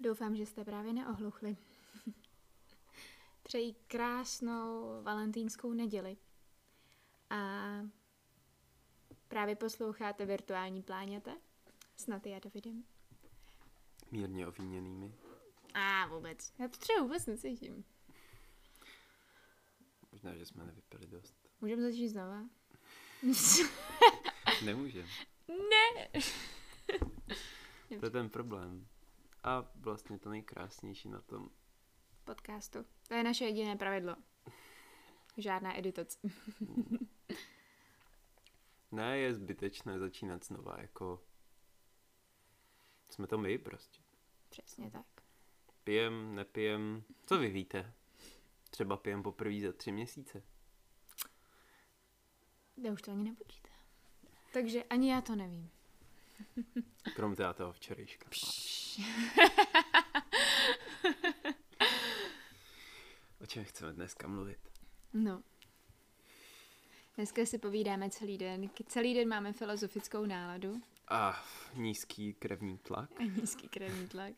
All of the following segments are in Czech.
Doufám, že jste právě neohluchli. Přeji krásnou valentínskou neděli. A právě posloucháte virtuální pláněte s Naty a Davidem. Mírně ovíněnými. A vůbec. Já to třeba vůbec necítím. Možná, že jsme nevypili dost. Můžeme začít znova? Nemůžem. ne! To je ten problém. A vlastně to nejkrásnější na tom. Podcastu. To je naše jediné pravidlo. Žádná editace. Ne, je zbytečné začínat znova, jako... Jsme to my prostě. Přesně tak. Pijem, nepijem, co vy víte? Třeba pijem poprvé za tři měsíce. Já už to ani nepočítám. Takže ani já to nevím. Krom teda toho včerejška. O čem chceme dneska mluvit? No. Dneska si povídáme celý den. Celý den máme filozofickou náladu A nízký krevní tlak. a nízký krevní tlak,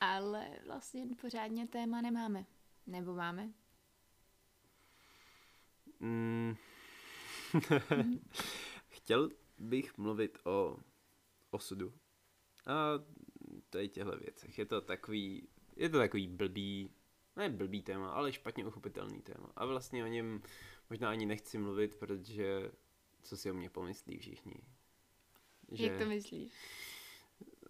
ale vlastně pořádně téma nemáme. Nebo máme? Mm. Chtěl bych mluvit o osudu. A tady těchto věcech. Je to takový, je to takový blbý, ne blbý téma, ale špatně uchopitelný téma. A vlastně o něm možná ani nechci mluvit, protože co si o mě pomyslí všichni. Jak to myslíš?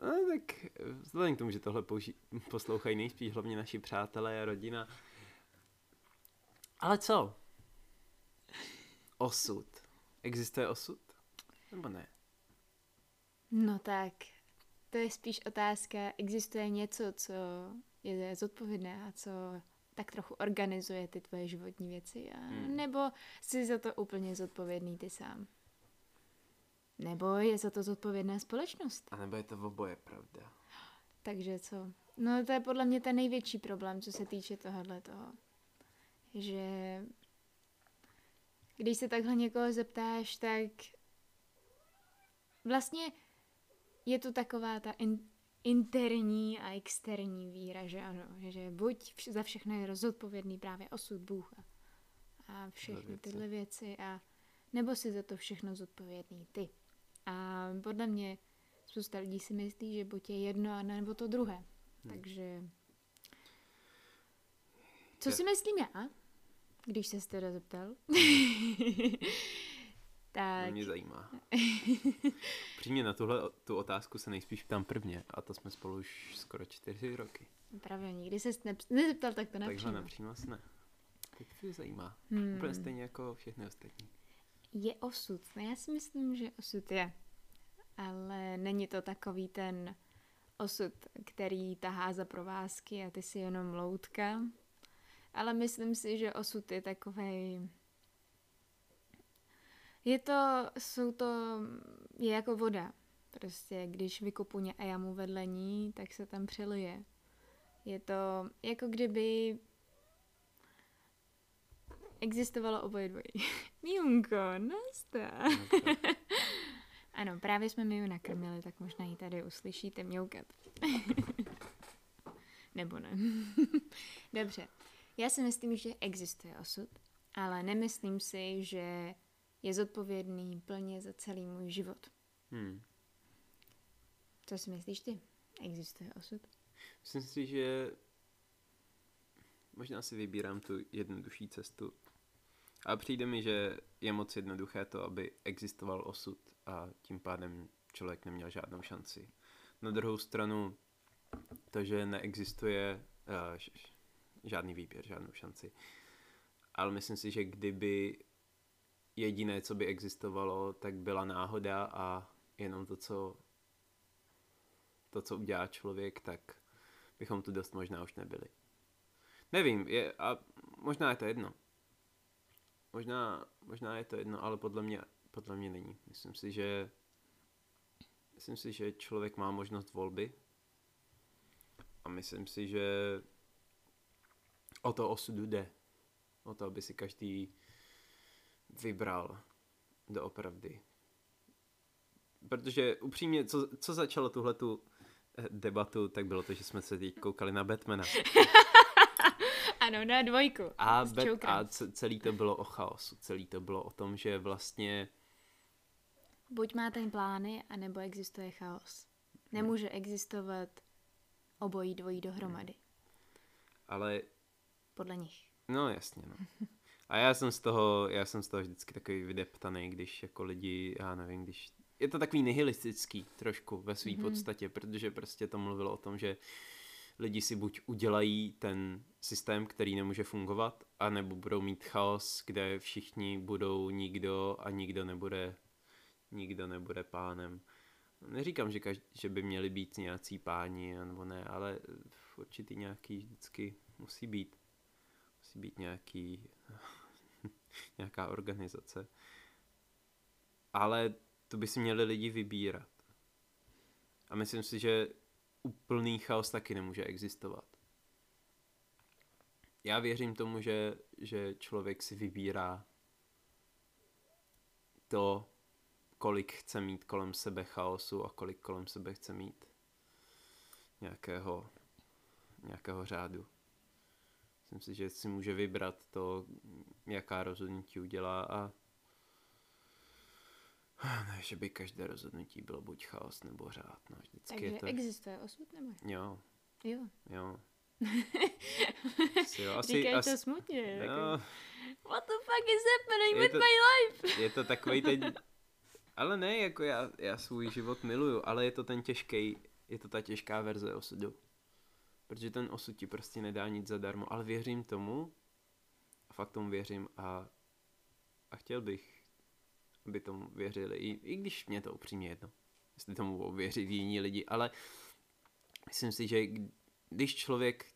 No, tak vzhledem k tomu, že tohle použi- poslouchají nejspíš hlavně naši přátelé a rodina. Ale co? Osud. Existuje osud? Nebo ne? No tak, to je spíš otázka, existuje něco, co je zodpovědné a co tak trochu organizuje ty tvoje životní věci, a Hmm. nebo jsi za to úplně zodpovědný ty sám. Nebo je za to zodpovědná společnost. A nebo je to v oboje pravda? Takže co? No to je podle mě ten největší problém, co se týče tohohle toho. Že když se takhle někoho zeptáš, tak vlastně je tu taková ta in, interní a externí víra, že ano, že buď vš- za všechno je zodpovědný právě osud Bůh a, a všechny věci. tyhle věci a nebo si za to všechno zodpovědný ty. A podle mě spousta lidí si myslí, že buď je jedno, a nebo to druhé. Hmm. Takže co Je- si myslím já, když se teda zeptal? To tak mě zajímá. Přímě na tuhle tu otázku se nejspíš ptám prvně a to jsme spolu už skoro čtyři roky. pravda, nikdy se ne, nezeptal, tak to Takhle napřímo. napřímo se ne. Tak to mě zajímá. Hmm. Úplně stejně jako všechny ostatní. Je osud. No já si myslím, že osud je. Ale není to takový ten osud, který tahá za provázky a ty si jenom loutka. Ale myslím si, že osud je takovej... Je to, jsou to, je jako voda. Prostě, když vykopu ně- jamu vedle ní, tak se tam přelije. Je to jako kdyby existovalo oboje dvojí. Mjunko, nazdar. No. Ano, právě jsme mi ji nakrmili, tak možná ji tady uslyšíte mňoukat. Nebo ne. Dobře. Já si myslím, že existuje osud, ale nemyslím si, že je zodpovědný plně za celý můj život. Hmm. Co si myslíš ty? Existuje osud? Myslím si, že možná si vybírám tu jednodušší cestu. A přijde mi, že je moc jednoduché to, aby existoval osud a tím pádem člověk neměl žádnou šanci. Na druhou stranu, to, že neexistuje uh, žádný výběr, žádnou šanci. Ale myslím si, že kdyby jediné, co by existovalo, tak byla náhoda a jenom to, co to, co udělá člověk, tak bychom tu dost možná už nebyli. Nevím, je, a možná je to jedno. Možná, možná je to jedno, ale podle mě, podle mě není. Myslím si, že myslím si, že člověk má možnost volby a myslím si, že o to osudu jde. O to, aby si každý vybral doopravdy. Protože upřímně, co, co začalo tuhletu debatu, tak bylo to, že jsme se teď koukali na Batmana. ano, na dvojku. A, bet, a celý to bylo o chaosu. Celý to bylo o tom, že vlastně... Buď máte plány, anebo existuje chaos. Nemůže existovat obojí dvojí dohromady. Ale... Podle nich. No jasně, no. A já jsem z toho, já jsem z toho vždycky takový vydeptaný, když jako lidi, já nevím, když je to takový nihilistický trošku ve své mm-hmm. podstatě, protože prostě to mluvilo o tom, že lidi si buď udělají ten systém, který nemůže fungovat, anebo budou mít chaos, kde všichni budou nikdo a nikdo nebude, nikdo nebude pánem. Neříkám, že, každý, že by měli být nějací páni, nebo ne, ale v určitý nějaký vždycky musí být. Musí být nějaký, nějaká organizace. Ale to by si měli lidi vybírat. A myslím si, že úplný chaos taky nemůže existovat. Já věřím tomu, že, že člověk si vybírá to, kolik chce mít kolem sebe chaosu a kolik kolem sebe chce mít nějakého, nějakého řádu. Myslím si, že si může vybrat to, jaká rozhodnutí udělá a ne, že by každé rozhodnutí bylo buď chaos nebo řád. No, vždycky Takže je to... existuje osud nebo? Jo. Jo. Jo. asi, jo. Asi, Říkaj asi, to smutně. No, jako, What the fuck is happening je with to, my life? je to takový ten... Ale ne, jako já, já svůj život miluju, ale je to ten těžký, je to ta těžká verze osudu. Protože ten osud ti prostě nedá nic zadarmo, ale věřím tomu, a fakt tomu věřím a, a chtěl bych by tomu věřili, i, i když mě to upřímně jedno, jestli tomu věří jiní lidi, ale myslím si, že když člověk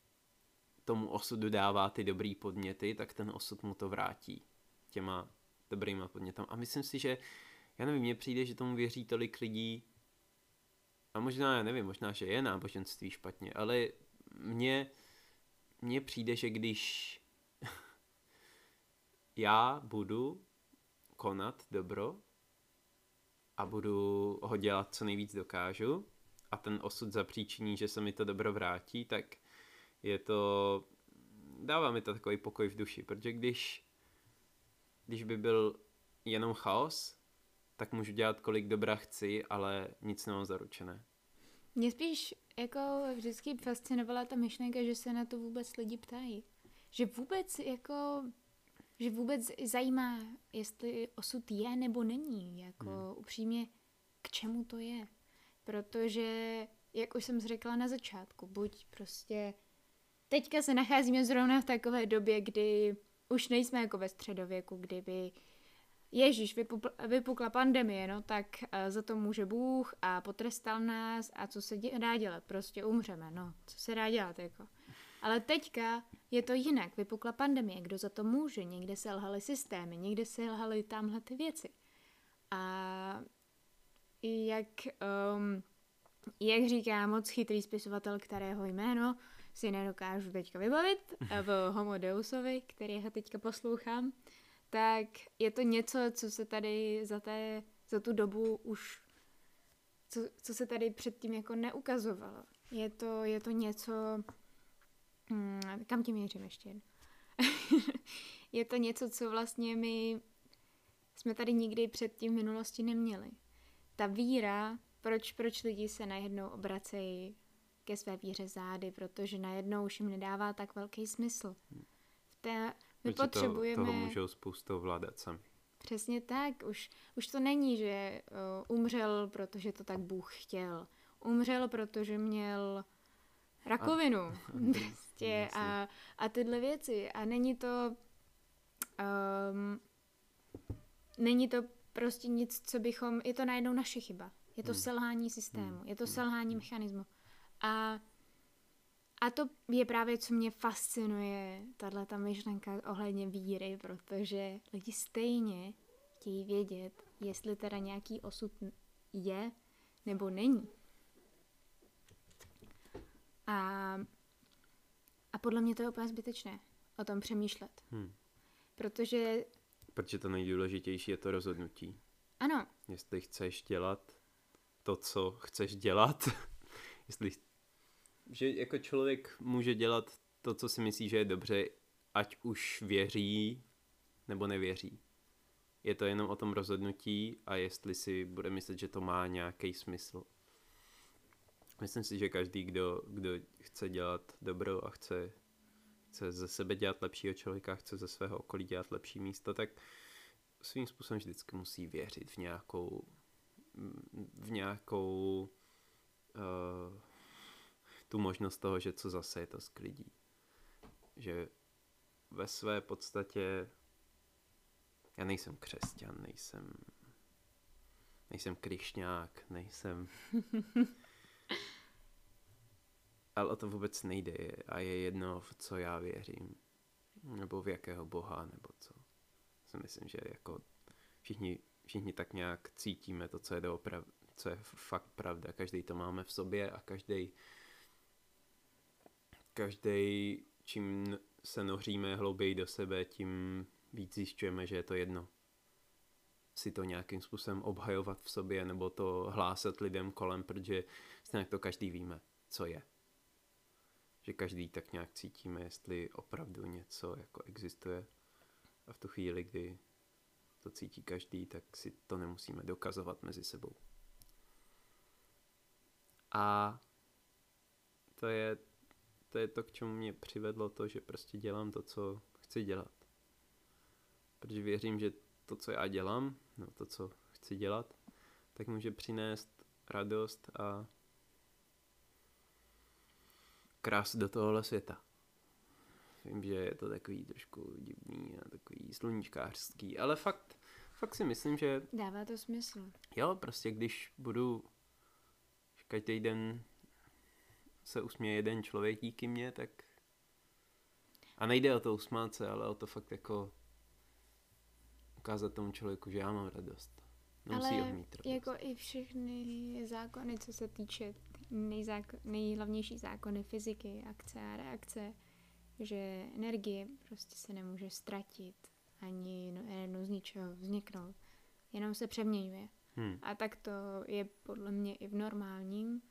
tomu osudu dává ty dobrý podněty, tak ten osud mu to vrátí těma dobrýma podnětama. A myslím si, že, já nevím, mně přijde, že tomu věří tolik lidí, a možná, já nevím, možná, že je náboženství špatně, ale mně, mně přijde, že když já budu konat dobro a budu ho dělat co nejvíc dokážu a ten osud zapříčiní, že se mi to dobro vrátí, tak je to, dává mi to takový pokoj v duši, protože když, když by byl jenom chaos, tak můžu dělat kolik dobra chci, ale nic nemám zaručené. Mě spíš jako vždycky fascinovala ta myšlenka, že se na to vůbec lidi ptají. Že vůbec jako že vůbec zajímá, jestli osud je nebo není, jako hmm. upřímně, k čemu to je. Protože, jak už jsem řekla na začátku, buď prostě teďka se nacházíme zrovna v takové době, kdy už nejsme jako ve středověku, kdyby Ježíš, vypukla, vypukla pandemie, no tak uh, za to může Bůh a potrestal nás a co se dě, dá dělat, prostě umřeme, no, co se dá dělat, jako. Ale teďka je to jinak. Vypukla pandemie, kdo za to může? Někde se lhaly systémy, někde se lhaly tamhle ty věci. A jak, um, jak říká moc chytrý spisovatel, kterého jméno si nedokážu teďka vybavit, v Homo Deusovi, který ho teďka poslouchám, tak je to něco, co se tady za, té, za tu dobu už, co, co se tady předtím jako neukazovalo. Je to, je to něco, Hmm, kam tím měřím ještě je to něco, co vlastně my jsme tady nikdy předtím v minulosti neměli. Ta víra, proč, proč lidi se najednou obracejí ke své víře zády, protože najednou už jim nedává tak velký smysl. V té, my Určitě potřebujeme... To, toho můžou spoustu vládat sami. Přesně tak. Už, už to není, že uh, umřel, protože to tak Bůh chtěl. Umřel, protože měl rakovinu. A, prostě a, a tyhle věci. A není to um, není to prostě nic, co bychom, je to najednou naše chyba. Je to hmm. selhání systému, hmm. je to selhání hmm. mechanismu. A, a to je právě, co mě fascinuje, tahle ta myšlenka ohledně víry, protože lidi stejně chtějí vědět, jestli teda nějaký osud je nebo není. A a podle mě to je úplně zbytečné o tom přemýšlet. Hmm. Protože... Protože to nejdůležitější je to rozhodnutí. Ano. Jestli chceš dělat to, co chceš dělat, jestli, že jako člověk může dělat to, co si myslí, že je dobře, ať už věří nebo nevěří. Je to jenom o tom rozhodnutí a jestli si bude myslet, že to má nějaký smysl. Myslím si, že každý, kdo, kdo chce dělat dobro a chce, chce ze sebe dělat lepšího člověka, chce ze svého okolí dělat lepší místo, tak svým způsobem vždycky musí věřit v nějakou v nějakou uh, tu možnost toho, že co zase je to sklidí. Že ve své podstatě já nejsem křesťan, nejsem nejsem kryšňák, nejsem ale o to vůbec nejde a je jedno, v co já věřím. Nebo v jakého boha, nebo co. Si myslím, že jako všichni, všichni tak nějak cítíme to, co je, dooprav, co je fakt pravda. Každý to máme v sobě a každý každý čím se noříme hlouběji do sebe, tím víc zjišťujeme, že je to jedno. Si to nějakým způsobem obhajovat v sobě nebo to hlásat lidem kolem, protože stejně to každý víme, co je že každý tak nějak cítíme, jestli opravdu něco jako existuje. A v tu chvíli, kdy to cítí každý, tak si to nemusíme dokazovat mezi sebou. A to je, to je to, k čemu mě přivedlo to, že prostě dělám to, co chci dělat. Protože věřím, že to, co já dělám, no to, co chci dělat, tak může přinést radost a krásu do tohohle světa. Vím, že je to takový trošku divný a takový sluníčkářský, ale fakt, fakt si myslím, že... Dává to smysl. Jo, prostě když budu každý den se usměje jeden člověk díky mně, tak... A nejde o to usmát se, ale o to fakt jako ukázat tomu člověku, že já mám radost. Nemusí ale radost. jako i všechny zákony, co se týče nejzáko- nejhlavnější zákony fyziky, akce a reakce, že energie prostě se nemůže ztratit, ani no, jednou z ničeho vzniknout, jenom se přeměňuje. Hmm. A tak to je podle mě i v normálním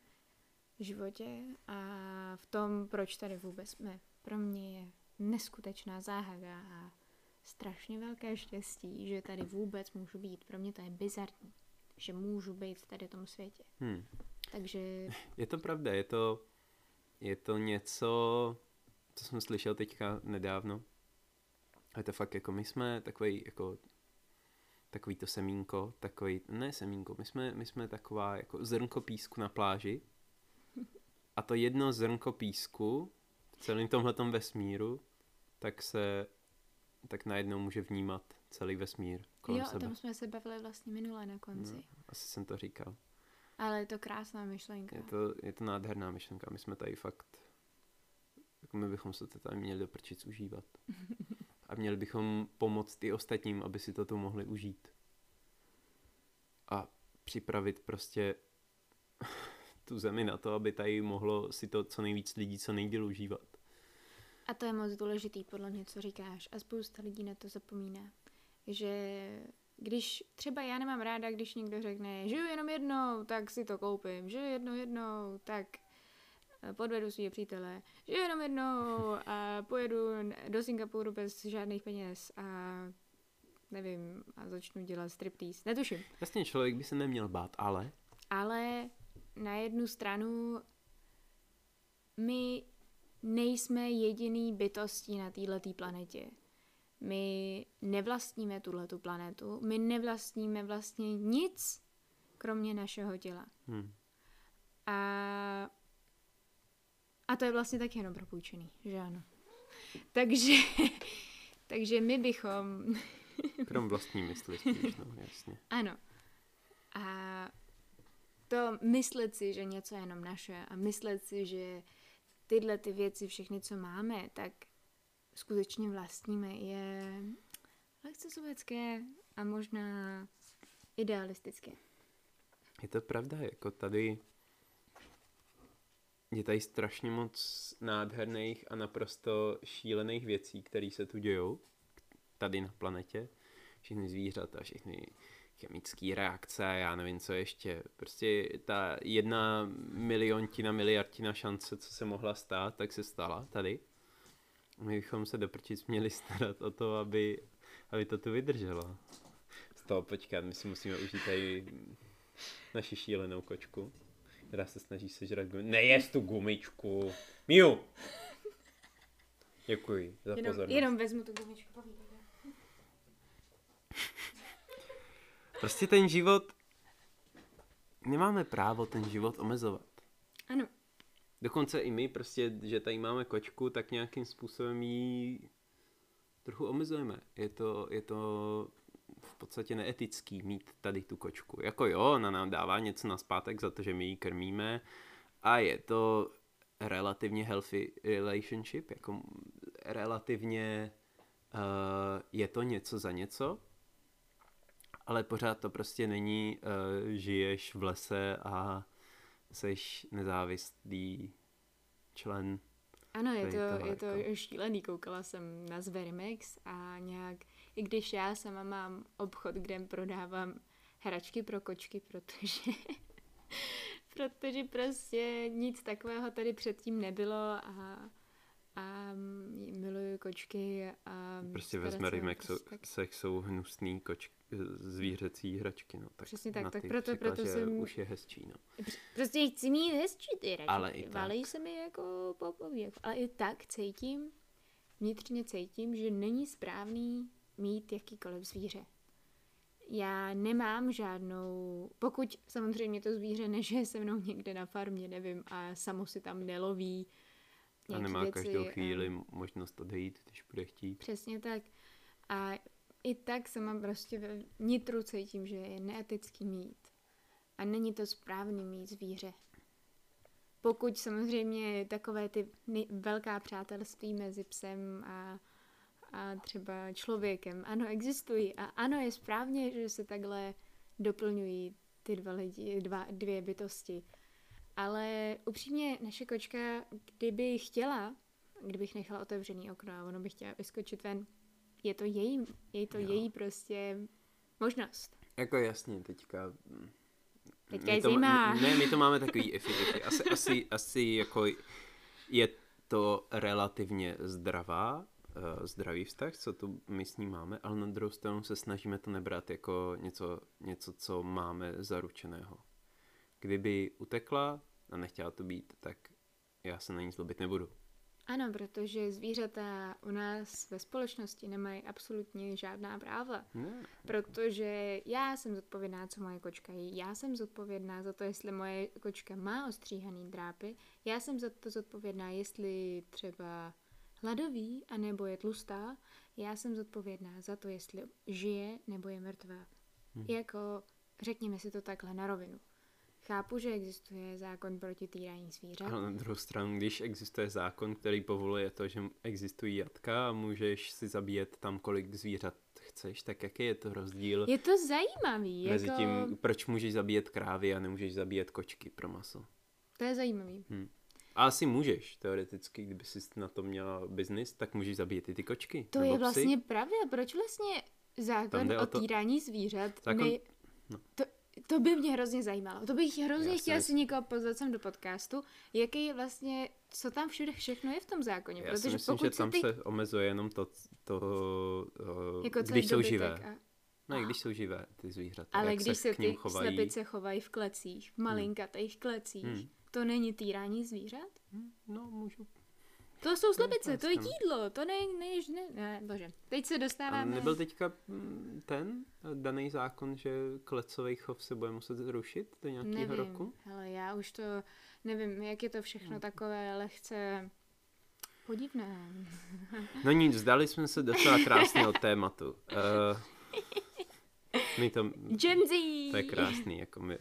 životě a v tom, proč tady vůbec jsme. Pro mě je neskutečná záhada a strašně velké štěstí, že tady vůbec můžu být. Pro mě to je bizarní, že můžu být tady v tom světě. Hmm. Takže... Je to pravda, je to, je to něco, co jsem slyšel teďka nedávno. A je to fakt jako my jsme takový jako takový to semínko, takový, ne semínko, my jsme, my jsme taková jako zrnko písku na pláži a to jedno zrnko písku v celém tomhletom vesmíru, tak se, tak najednou může vnímat celý vesmír kolem jo, sebe. Jo, o tom jsme se bavili vlastně minule na konci. No, asi jsem to říkal. Ale je to krásná myšlenka. Je to, je to nádherná myšlenka. My jsme tady fakt, jako my bychom se to tady měli do prčic užívat. A měli bychom pomoct i ostatním, aby si to tu mohli užít. A připravit prostě tu zemi na to, aby tady mohlo si to co nejvíc lidí co nejdíl užívat. A to je moc důležitý, podle mě, co říkáš. A spousta lidí na to zapomíná. Že když třeba já nemám ráda, když někdo řekne, žiju jenom jednou, tak si to koupím, žiju jednou jednou, tak eh, podvedu svého přítele, žiju jenom jednou a pojedu do Singapuru bez žádných peněz a nevím, a začnu dělat striptease. Netuším. Jasně, člověk by se neměl bát, ale... Ale na jednu stranu my nejsme jediný bytostí na této planetě. My nevlastníme tuhletu planetu, my nevlastníme vlastně nic, kromě našeho těla. Hmm. A, a to je vlastně taky jenom propůjčený, že ano. Takže, takže my bychom... Krom vlastní mysli spíš, no, jasně. Ano. To myslet si, že něco je jenom naše a myslet si, že tyhle ty věci, všechny, co máme, tak skutečně vlastníme, je lehce sovětské a možná idealistické. Je to pravda, jako tady je tady strašně moc nádherných a naprosto šílených věcí, které se tu dějou tady na planetě. Všechny zvířata, všechny chemické reakce a já nevím, co ještě. Prostě ta jedna miliontina, miliardina šance, co se mohla stát, tak se stala tady. My bychom se doprčit měli starat o to, aby, aby to tu vydrželo. Z toho počkat, my si musíme užít tady naši šílenou kočku, která se snaží sežrat gumičku. Nejez tu gumičku! Miu! Děkuji za Jenom, pozornost. jenom vezmu tu gumičku, povídej. Prostě ten život, nemáme právo ten život omezovat. Ano, Dokonce i my prostě, že tady máme kočku, tak nějakým způsobem ji trochu omezujeme. Je to, je to v podstatě neetický mít tady tu kočku. Jako jo, ona nám dává něco na zpátek za to, že my ji krmíme a je to relativně healthy relationship, jako relativně uh, je to něco za něco, ale pořád to prostě není, uh, žiješ v lese a seš nezávislý člen. ano, je to, je to jako- šílený. Koukala jsem na Zverimex a nějak, i když já sama mám obchod, kde prodávám hračky pro kočky, protože protože prostě nic takového tady předtím nebylo a, a miluju kočky a Prostě ve starat se o Zmerimexu prostě tak- sech jsou hnusný koč, zvířecí hračky, no. Tak Přesně tak, tak proto- řekla, proto že jsem- už je hezčí, no. Prostě chci mít hezčí ty hračky. Ale i tak. Valej se mi jako popoví. Ale i tak cítím, vnitřně cítím, že není správný mít jakýkoliv zvíře. Já nemám žádnou, pokud samozřejmě to zvíře nežije se mnou někde na farmě, nevím, a samo si tam neloví A nemá věci každou a- chvíli možnost odejít, když bude chtít. Přesně tak. A i tak sama prostě ve vnitru cítím, že je neetický mít. A není to správný mít zvíře. Pokud samozřejmě takové ty velká přátelství mezi psem a, a třeba člověkem, ano, existují. A ano, je správně, že se takhle doplňují ty dva lidi, dva, dvě bytosti. Ale upřímně naše kočka, kdyby chtěla, kdybych nechala otevřený okno a ono by chtěla vyskočit ven, je to její, je to Jo. její prostě možnost. Jako jasně, teďka... mm, Teďka je to, zima. Ne, my to máme takový iffy, iffy. Asi, asi, asi jako je to relativně zdravá, uh, zdravý vztah, co tu my s ní máme, ale na druhou stranu se snažíme to nebrat jako něco, něco co máme zaručeného. Kdyby utekla a nechtěla to být, tak já se na ní zlobit nebudu. Ano, protože zvířata u nás ve společnosti nemají absolutně žádná práva. Ne. Protože já jsem zodpovědná, co moje kočka jí. Já jsem zodpovědná za to, jestli moje kočka má ostříhaný drápy. Já jsem za to zodpovědná, jestli třeba hladový, anebo je tlustá. Já jsem zodpovědná za to, jestli žije nebo je mrtvá. Hmm. Jako, řekněme si to takhle na rovinu. Chápu, že existuje zákon proti týrání zvířat. Ale na druhou stranu, když existuje zákon, který povoluje to, že existují jatka a můžeš si zabíjet tam, kolik zvířat chceš, tak jaký je to rozdíl Je to zajímavý. mezi jako... tím, proč můžeš zabíjet krávy a nemůžeš zabíjet kočky pro maso? To je zajímavý. A asi můžeš, teoreticky, kdyby jsi na to měla biznis, tak můžeš zabíjet i ty kočky. To je psy. vlastně pravda. Proč vlastně zákon o o to- týrání zvířat Zákon- ne... no. to, to by mě hrozně zajímalo. To bych hrozně si chtěla si někoho pozvat sem do podcastu, jaký je vlastně, co tam všude všechno je v tom zákoně. Já si protože myslím, pokud že tam ty, se omezuje jenom to, to uh, jako když jsou živé. A, Ne, když jsou živé ty zvířata. ale jak když se ním ty chovají. slepice chovají v klecích, v malinkatých klecích, Hmm. to není týrání zvířat? Hm, No, můžu. To jsou slepice, to je no. jídlo, to ne, ne, ne, ne, bože. Teď se A dostáváme... nebyl teďka mm, ten daný zákon, že klecový chov se bude muset zrušit do nějakého Nevím, roku? ale já už to nevím, jak je to všechno Hmm. takové lehce podivné. No nic, vzdali jsme se docela krásně od tématu. Uh, my to, Gen Z! to je krásný, jako my,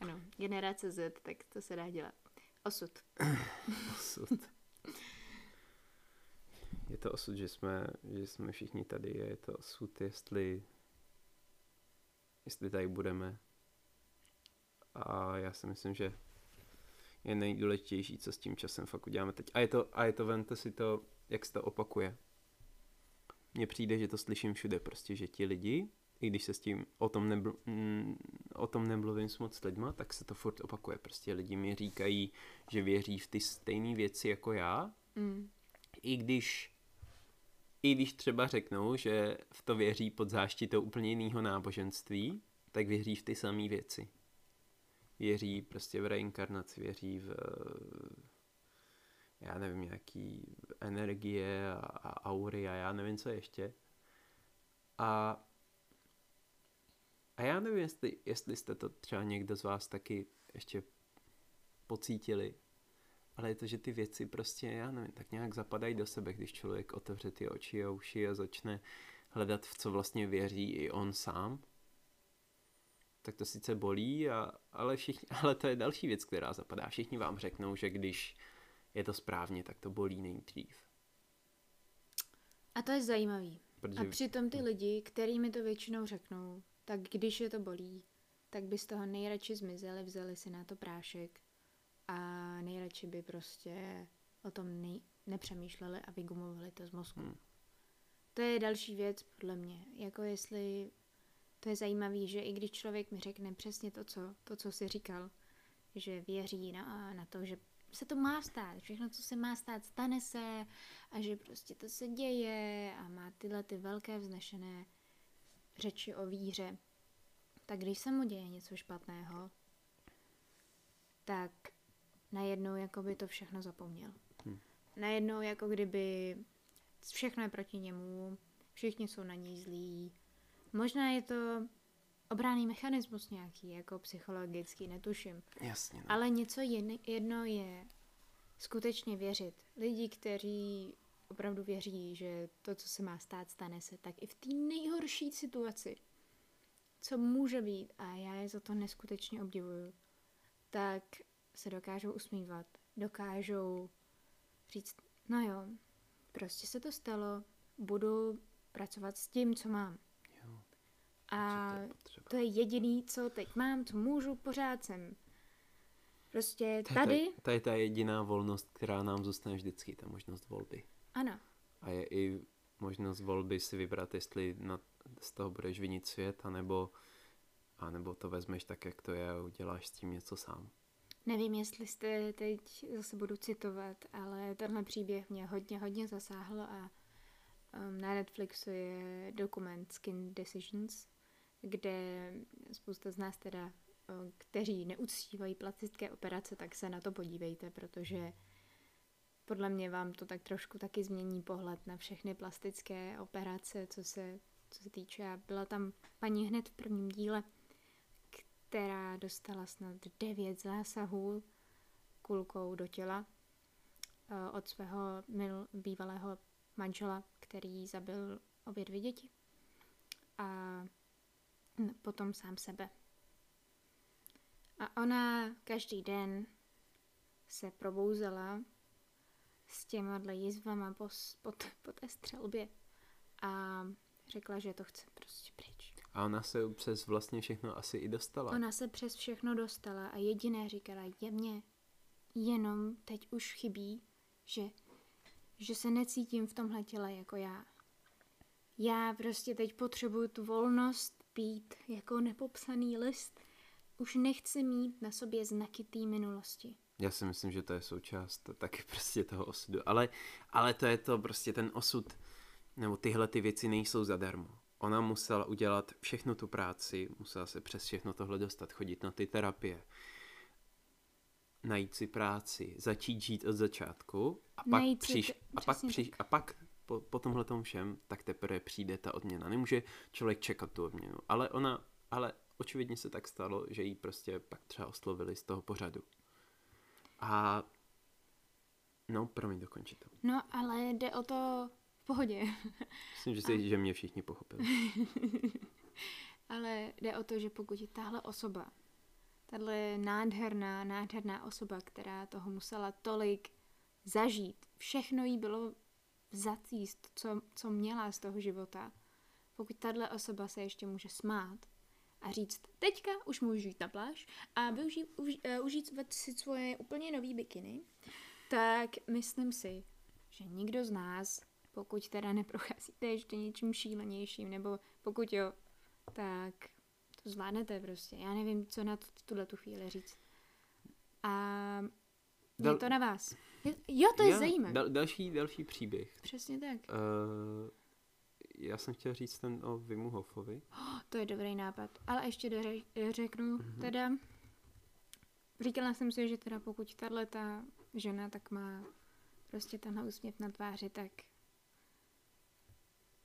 Ano, generace Z, tak to se dá dělat. Osud. osud. Je to osud, že jsme, že jsme všichni tady, je to osud, jestli, jestli tady budeme. A já si myslím, že je nejdůležitější, co s tím časem fakt uděláme teď. A je to, a je to vente si to, jak se to opakuje. Mně přijde, že to slyším všude, prostě, že ti lidi, i když se s tím o tom, nebl, mm, o tom nemluvím s moc lidma, tak se to furt opakuje. Prostě lidi mi říkají, že věří v ty stejné věci jako já, Mm. i když i když třeba řeknou, že v to věří pod záštitou úplně jiného náboženství, tak věří v ty samé věci. Věří prostě v reinkarnaci, věří v já nevím, nějaký energie a, a aury a já nevím, co ještě. A, a já nevím, jestli, jestli jste to třeba někdo z vás taky ještě pocítili, ale je to, že ty věci prostě, já nevím, tak nějak zapadají do sebe, když člověk otevře ty oči a uši a začne hledat, v co vlastně věří i on sám. Tak to sice bolí, a, ale, všichni, ale to je další věc, která zapadá. Všichni vám řeknou, že když je to správně, tak to bolí nejdřív. A to je zajímavý. Protože... A přitom ty lidi, kterými to většinou řeknou, tak když je to bolí, tak by z toho nejradši zmizeli, vzali si na to prášek a nejradši by prostě o tom nej- nepřemýšleli a vygumovali to z mozku. Hmm. To je další věc podle mě. Jako jestli to je zajímavé, že i když člověk mi řekne přesně to, co, to, co si říkal, že věří na, na to, že se to má stát, všechno, co se má stát, stane se a že prostě to se děje a má tyhle ty velké vznešené řeči o víře, tak když se mu děje něco špatného, tak najednou jako by to všechno zapomněl. Hmm. Najednou jako kdyby všechno je proti němu, všichni jsou na něj zlí. Možná je to obranný mechanismus nějaký, jako psychologický, netuším. Jasně. No. Ale něco jedno, jedno je skutečně věřit. Lidi, kteří opravdu věří, že to, co se má stát, stane se, tak i v té nejhorší situaci, co může být, a já je za to neskutečně obdivuju, tak se dokážou usmívat, dokážou říct, no jo, prostě se to stalo, budu pracovat s tím, co mám. Jo, A to je to je jediný, co teď mám, co můžu, pořád jsem. Prostě To tady, To je ta jediná volnost, která nám zůstane vždycky, ta možnost volby. ano, A je i možnost volby si vybrat, jestli na, z toho budeš vinit svět, anebo, anebo to vezmeš tak, jak to je a uděláš s tím něco sám. Nevím, jestli jste teď zase budu citovat, ale tenhle příběh mě hodně, hodně zasáhl a um, na Netflixu je dokument Skin Decisions, kde spousta z nás teda, kteří neuctívají plastické operace, tak se na to podívejte, protože podle mě vám to tak trošku taky změní pohled na všechny plastické operace, co se, co se týče. Byla tam paní hned v prvním díle, která dostala snad devět zásahů kulkou do těla eh, od svého mil, bývalého manžela, který zabil obě dvě děti a potom sám sebe. A ona každý den se probouzela s těma jizvama po, po, po té střelbě a řekla, že to chce prostě pryč. A ona se přes vlastně všechno asi i dostala. Ona se přes všechno dostala a jediné říkala, je mě jenom teď už chybí, že, že se necítím v tomhle těle jako já. Já prostě teď potřebuju tu volnost být jako nepopsaný list. Už nechci mít na sobě znaky té minulosti. Já si myslím, že to je součást taky prostě toho osudu. Ale, ale to je to prostě ten osud, nebo tyhle ty věci nejsou zadarmo. Ona musela udělat všechno tu práci, musela se přes všechno tohle dostat, chodit na ty terapie, najít si práci, začít žít od začátku a pak, Najít přiš, t- a pak, přiš, a pak po, po tomhle tom všem, tak teprve přijde ta odměna. Nemůže člověk čekat tu odměnu, ale ona, ale očividně se tak stalo, že jí prostě pak třeba oslovili z toho pořadu. A no, promiň, dokončit to. No, ale jde o to v pohodě. Myslím, že, si, že mě všichni pochopili. Ale jde o to, že pokud je tahle osoba, tahle nádherná, nádherná osoba, která toho musela tolik zažít, všechno jí bylo zacíst, co, co měla z toho života, pokud tahle osoba se ještě může smát a říct, teďka už můžu jít na pláž a využít, už, uh, užít si svoje úplně nový bikiny, tak myslím si, že nikdo z nás, pokud teda neprocházíte ještě něčím šílenějším, nebo pokud jo, tak to zvládnete prostě. Já nevím, co na to, tuhle tu chvíli říct. A je Dal- to na vás. Je, jo, to je Já- zajímavé. Dal, další, další příběh. Přesně tak. Uh, já jsem chtěl říct ten o Vimu Hofovi. To je dobrý nápad. Ale ještě doře- řeknu Mhm. teda, říkala jsem si, že teda pokud tahle ta žena tak má prostě tenhle úsměv na tváři, tak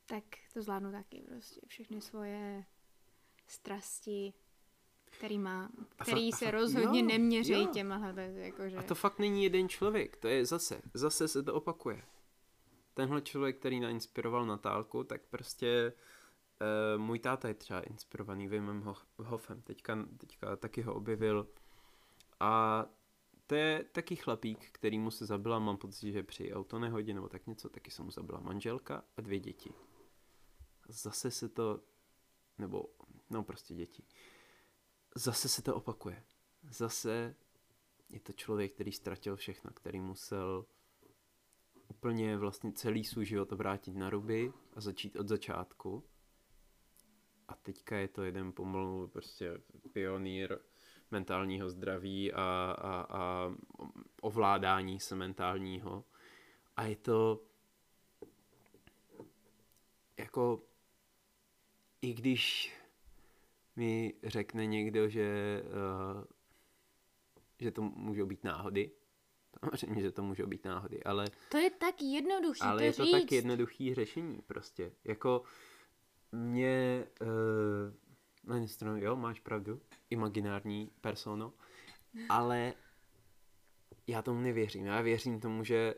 tak to zvládnu taky prostě. Všechny svoje strasti, který má, A který fa- a se fa- rozhodně jo, neměřejí jo. je jakože... A to fakt není jeden člověk, to je zase, zase se to opakuje. Tenhle člověk, který nainspiroval Natálku, tak prostě uh, můj táta je třeba inspirovaný Vimem Ho- Hofem, teďka, teďka taky ho objevil. A to je taky chlapík, který mu se zabila, mám pocit, že při autonehodě nebo tak něco, taky se mu zabila manželka a dvě děti. Zase se to, nebo, no prostě děti. Zase se to opakuje. Zase je to člověk, který ztratil všechno, který musel úplně vlastně celý svůj život obrátit na ruby a začít od začátku. A teďka je to jeden pomalu prostě pionýr mentálního zdraví a, a, a ovládání se mentálního. A je to jako i když mi řekne někdo, že uh, že to můžou být náhody. Samozřejmě, že to můžou být náhody, ale, To je tak jednoduchý ale to je to říct. tak jednoduchý řešení prostě. Jako mě, uh, na jednu stranu, jo, máš pravdu, imaginární persono, ale já tomu nevěřím. Já věřím tomu, že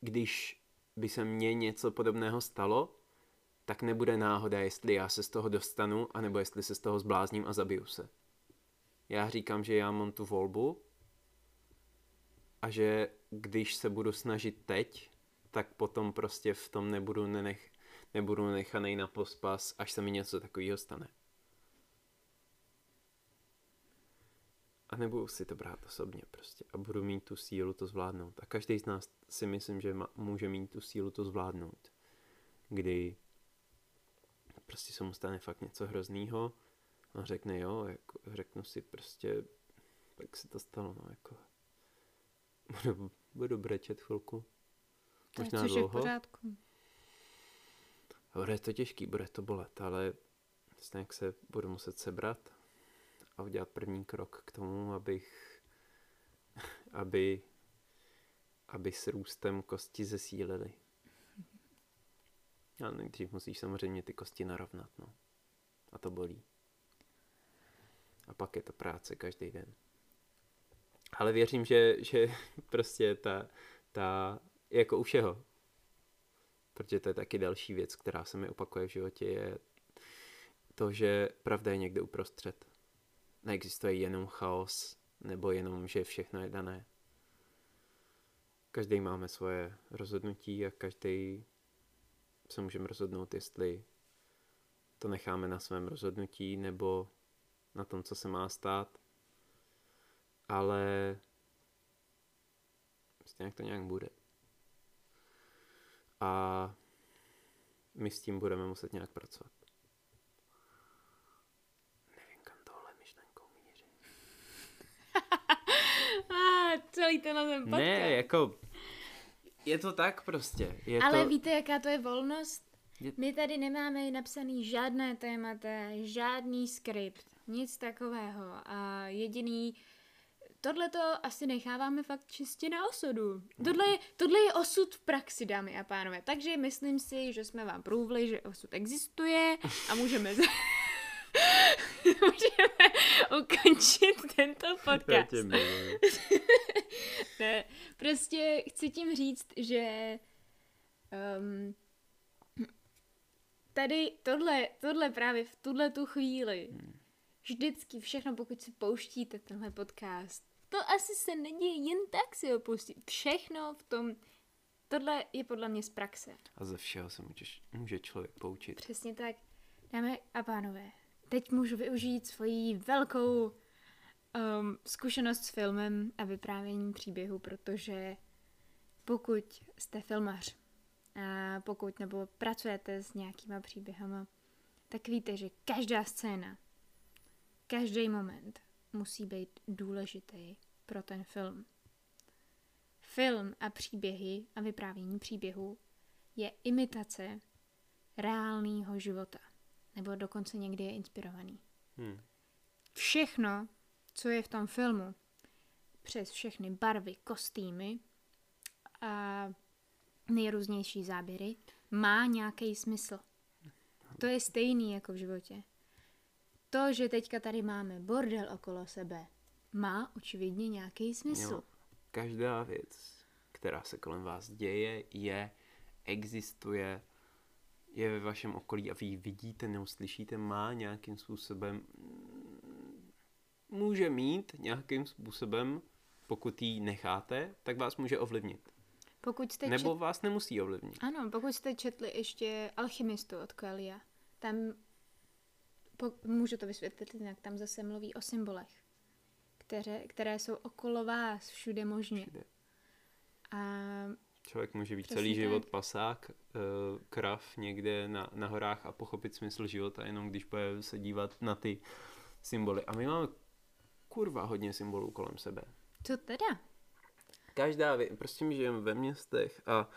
když by se mně něco podobného stalo, tak nebude náhoda, jestli já se z toho dostanu, anebo jestli se z toho zblázním a zabiju se. Já říkám, že já mám tu volbu a že když se budu snažit teď, tak potom prostě v tom nebudu, nenech, nebudu nechanej na pospas, až se mi něco takového stane. A nebudu si to brát osobně prostě. A budu mít tu sílu to zvládnout. A každý z nás si myslím, že ma, může mít tu sílu to zvládnout. Kdy prostě se mu stane fakt něco hroznýho a řekne jo, jako, řeknu si prostě, tak se to stalo, no jako. Budu, budu brečet chvilku. Je- Možná což je v dlouho. pořádku. Bude to těžký, bude to bolet, ale stejně jak se budu muset sebrat a udělat první krok k tomu, abych, aby, aby s růstem kosti zesílily. A nejdřív musíš samozřejmě ty kosti narovnat, no. A to bolí. A pak je to práce každý den. Ale věřím, že, že prostě ta, ta, jako u všeho, protože to je taky další věc, která se mi opakuje v životě, je to, že pravda je někde uprostřed. Neexistuje jenom chaos, nebo jenom, že všechno je dané. Každý máme svoje rozhodnutí a každý se můžeme rozhodnout, jestli to necháme na svém rozhodnutí, nebo na tom, co se má stát. Ale prostě jak to nějak bude. A my s tím budeme muset nějak pracovat. Nevím, kam tohle myšlenkou míří. A celý ten podcast. Ne, jako... Je to tak prostě. Je Ale to... víte, jaká to je volnost? Je- My tady nemáme napsaný žádné témata, žádný skript, nic takového. A jediný... Tohle to asi necháváme fakt čistě na osudu. Tohle je, tohle je osud v praxi, dámy a pánové. Takže myslím si, že jsme vám průvli, že osud existuje a můžeme... můžeme ukončit tento Já podcast. tě miluju. Ne, prostě chci tím říct, že um, tady tohle, tohle právě v tuhle tu chvíli, vždycky všechno, pokud si pouštíte tenhle podcast, to asi se neděje jen tak si ho pustit. Všechno v tom, tohle je podle mě z praxe. A ze všeho se můžeš, může člověk poučit. Přesně tak. Dámy a pánové, teď můžu využít svoji velkou um, zkušenost s filmem a vyprávěním příběhu, protože pokud jste filmař a pokud nebo pracujete s nějakýma příběhama, tak víte, že každá scéna, každý moment musí být důležitý pro ten film. Film a příběhy a vyprávění příběhu je imitace reálného života. Nebo dokonce někdy je inspirovaný. Hmm. Všechno, co je v tom filmu, přes všechny barvy, kostýmy a nejrůznější záběry, má nějaký smysl. To je stejný jako v životě. To, že teďka tady máme bordel okolo sebe, má očividně nějaký smysl. Jo. Každá věc, která se kolem vás děje, je, existuje, je ve vašem okolí a vy ji vidíte, neuslyšíte, má nějakým způsobem, může mít nějakým způsobem, pokud ji necháte, tak vás může ovlivnit. Pokud jste Nebo čet... vás nemusí ovlivnit. Ano, pokud jste četli ještě Alchymistu od Coelia, tam po... můžu to vysvětlit jinak, tam zase mluví o symbolech, které, které jsou okolo vás všude možně. Všude. A Člověk může být Přesně celý tak. život pasák, eh, krav někde na, na horách a pochopit smysl života jenom když bude se dívat na ty symboly. A my máme kurva hodně symbolů kolem sebe. co teda? Každá věc, prostě my žijeme ve městech a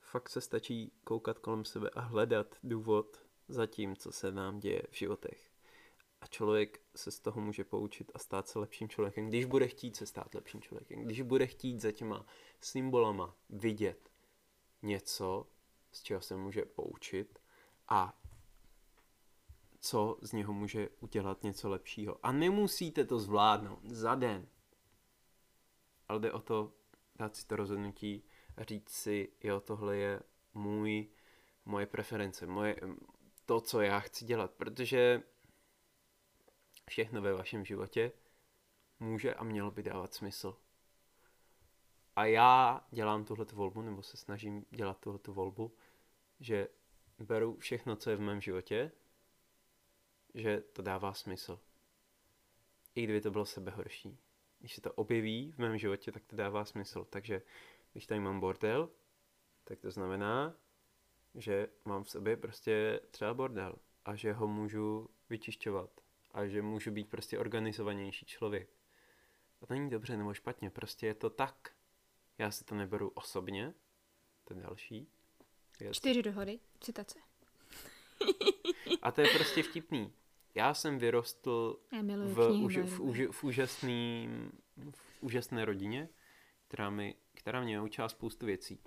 fakt se stačí koukat kolem sebe a hledat důvod za tím, co se nám děje v životech. A člověk se z toho může poučit a stát se lepším člověkem, když bude chtít se stát lepším člověkem, když bude chtít za těma symbolama vidět něco, z čeho se může poučit a co z něho může udělat něco lepšího. A nemusíte to zvládnout za den. Ale jde o to dát si to rozhodnutí a říct si, jo, tohle je můj, moje preference, moje, to, co já chci dělat, protože všechno ve vašem životě může a mělo by dávat smysl. A já dělám tuhle volbu, nebo se snažím dělat tuhle volbu, že beru všechno, co je v mém životě, že to dává smysl. I kdyby to bylo sebehorší. Když se to objeví v mém životě, tak to dává smysl. Takže když tady mám bordel, tak to znamená, že mám v sobě prostě třeba bordel a že ho můžu vyčišťovat a že můžu být prostě organizovanější člověk. A to není dobře nebo špatně, prostě je to tak. Já si to neberu osobně, to je další věc. Čtyři dohody, citace. A to je prostě vtipný. Já jsem vyrostl Já v, už, v, už, v, úžasný, v úžasné rodině, která, mi, která mě naučila spoustu věcí.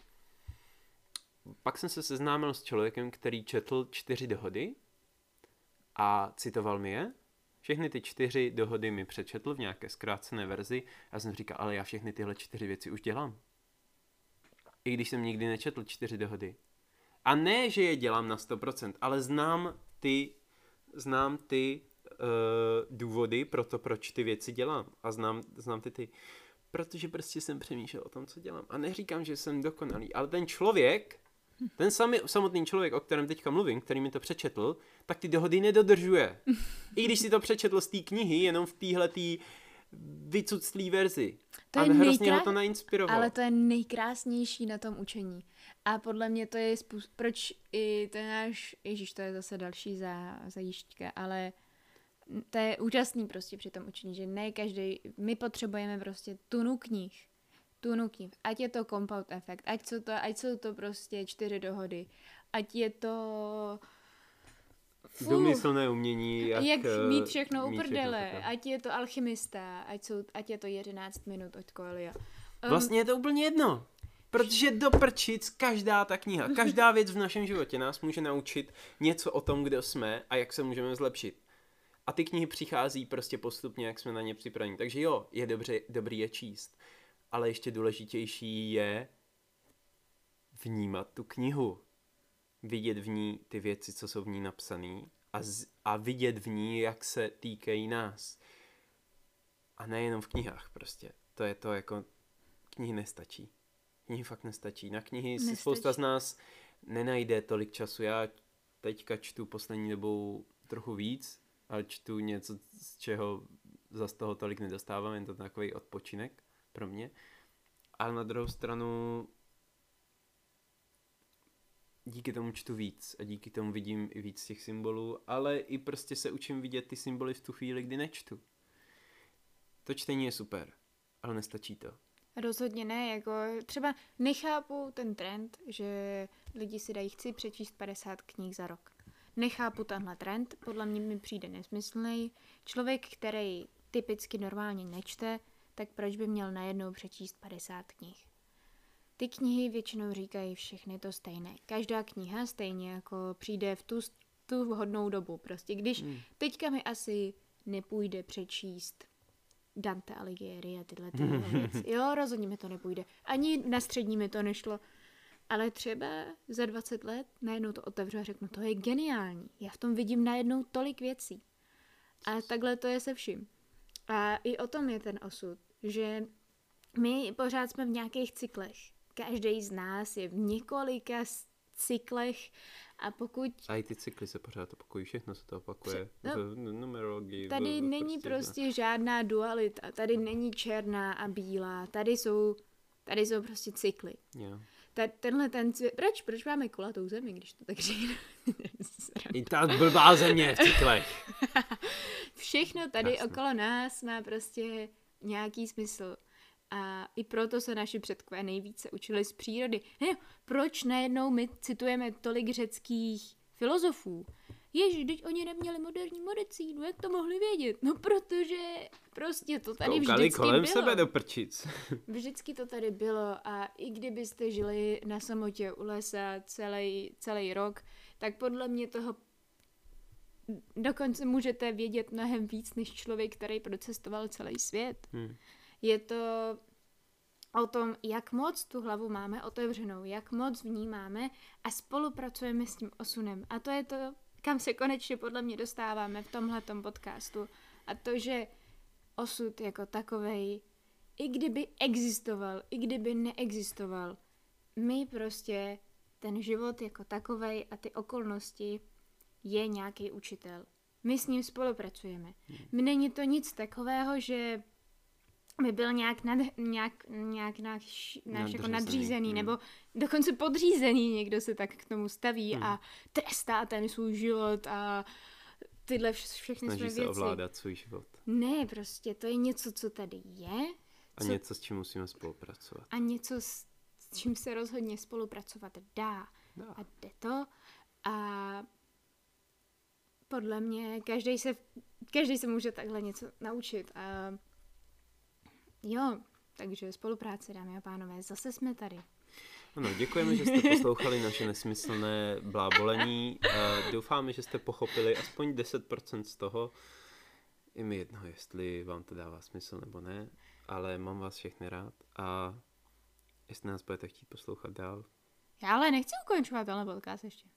Pak jsem se seznámil s člověkem, který četl čtyři dohody a citoval mi je. Všechny ty čtyři dohody mi přečetl v nějaké zkrácené verzi a jsem říkal, ale já všechny tyhle čtyři věci už dělám. I když jsem nikdy nečetl čtyři dohody. A ne, že je dělám na 100%, ale znám ty, znám ty uh, důvody pro to, proč ty věci dělám. A znám, znám ty ty, protože prostě jsem přemýšlel o tom, co dělám. A neříkám, že jsem dokonalý, ale ten člověk, ten sami, samotný člověk, o kterém teďka mluvím, který mi to přečetl, tak ty dohody nedodržuje. I když si to přečetl z té knihy, jenom v téhle tý vycuctlý verzi. To a je hrozně ho nejkrá- to nainspirovalo. Ale to je nejkrásnější na tom učení. A podle mě to je způsob, proč i ten náš, ježíš, to je zase další za, zajížďka, ale to je úžasný prostě při tom učení, že ne každý, my potřebujeme prostě tunu knih, tunu knih, ať je to compound efekt, ať jsou to, ať jsou to prostě čtyři dohody, ať je to Fuh, Důmyslné umění, jak, jak eh, mít všechno u prdele, ať je to alchymista, ať, jsou, ať je to 11 minut od Coelia. Um, Vlastně je to úplně jedno. Protože do prčic každá ta kniha, každá věc v našem životě nás může naučit něco o tom, kdo jsme a jak se můžeme zlepšit. A ty knihy přichází prostě postupně, jak jsme na ně připraveni. Takže jo, je dobře, dobrý je číst. Ale ještě důležitější je vnímat tu knihu. Vidět v ní ty věci, co jsou v ní napsané a, z, a vidět v ní, jak se týkají nás. A nejenom v knihách prostě. To je to jako, knihy nestačí. Knihy fakt nestačí. Na knihy si Nestačí. spousta z nás nenajde tolik času. Já teďka čtu poslední dobou trochu víc, ale čtu něco, z čeho za z toho tolik nedostávám, jen to takový odpočinek pro mě. Ale na druhou stranu díky tomu čtu víc a díky tomu vidím i víc těch symbolů, ale i prostě se učím vidět ty symboly v tu chvíli, kdy nečtu. To čtení je super, ale nestačí to. Rozhodně ne, jako třeba nechápu ten trend, že lidi si dají chci přečíst 50 knih za rok. Nechápu tenhle trend, podle mě mi přijde nesmyslný. Člověk, který typicky normálně nečte, tak proč by měl najednou přečíst 50 knih? Ty knihy většinou říkají všechny to stejné. Každá kniha stejně jako přijde v tu, tu vhodnou dobu. Prostě když Hmm. teďka mi asi nepůjde přečíst Dante Alighieri a tyhle ty věci. Jo, rozhodně mi to nepůjde. Ani na střední mi to nešlo. Ale třeba za 20 let najednou to otevřu a řeknu, to je geniální. Já v tom vidím najednou tolik věcí. A takhle to je se vším. A i o tom je ten osud, že my pořád jsme v nějakých cyklech. Každý z nás je v několika cyklech a pokud A i ty cykly se pořád opakují, všechno se to opakuje. no, v numerologii. Tady v- není prostě žádná dualita, tady není černá a bílá, tady jsou, tady jsou prostě cykly. Jo. Ta, tenhle ten cvě... Proč? Proč máme kulatou zemi, když to tak řeknu? I ta blbá země v cyklech. Všechno tady Jasně. okolo nás má prostě nějaký smysl. A i proto se naši předkové nejvíce učili z přírody. Ne, proč najednou my citujeme tolik řeckých filozofů? Ježiš, teď oni neměli moderní medicínu, jak to mohli vědět? No protože prostě to tady Koukali vždycky kolem bylo. sebe do prčic. Vždycky to tady bylo a i kdybyste žili na samotě u lesa celý, celý rok, tak podle mě toho dokonce můžete vědět mnohem víc než člověk, který procestoval celý svět. Hmm. Je to o tom, jak moc tu hlavu máme otevřenou, jak moc vnímáme a spolupracujeme s tím osunem. A to je to, kam se konečně podle mě dostáváme v tomhletom podcastu. A to, že osud jako takovej, i kdyby existoval, i kdyby neexistoval, my prostě ten život jako takovej a ty okolnosti je nějaký učitel. My s ním spolupracujeme. My není to nic takového, že by byl nějak, nad, nějak, nějak náš, náš jako nadřízený, hmm. nebo dokonce podřízený, někdo se tak k tomu staví Hmm. a trestá ten svůj život a tyhle vš- všechny Snaží své se věci. ovládat svůj život. Ne, prostě to je něco, co tady je A Co- něco, s čím musíme spolupracovat. a něco, s, s čím se rozhodně spolupracovat dá. Dá. A jde to. A podle mě každý se, každý se může takhle něco naučit. A jo, takže spolupráce, dámy a pánové, zase jsme tady. Ano, děkujeme, že jste poslouchali naše nesmyslné blábolení. Doufáme, že jste pochopili aspoň 10% z toho. Je mi jedno, jestli vám to dává smysl nebo ne, ale mám vás všechny rád a jestli nás budete chtít poslouchat dál, Já ale nechci ukončovat tenhle podcast ještě.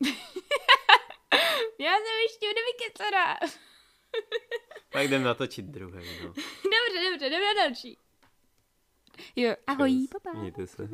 Já jsem ještě nevykecaná. tak jdem natočit druhý. No. Dobře, dobře, jdeme na další. Jo, ahoj, papa. Mějte se.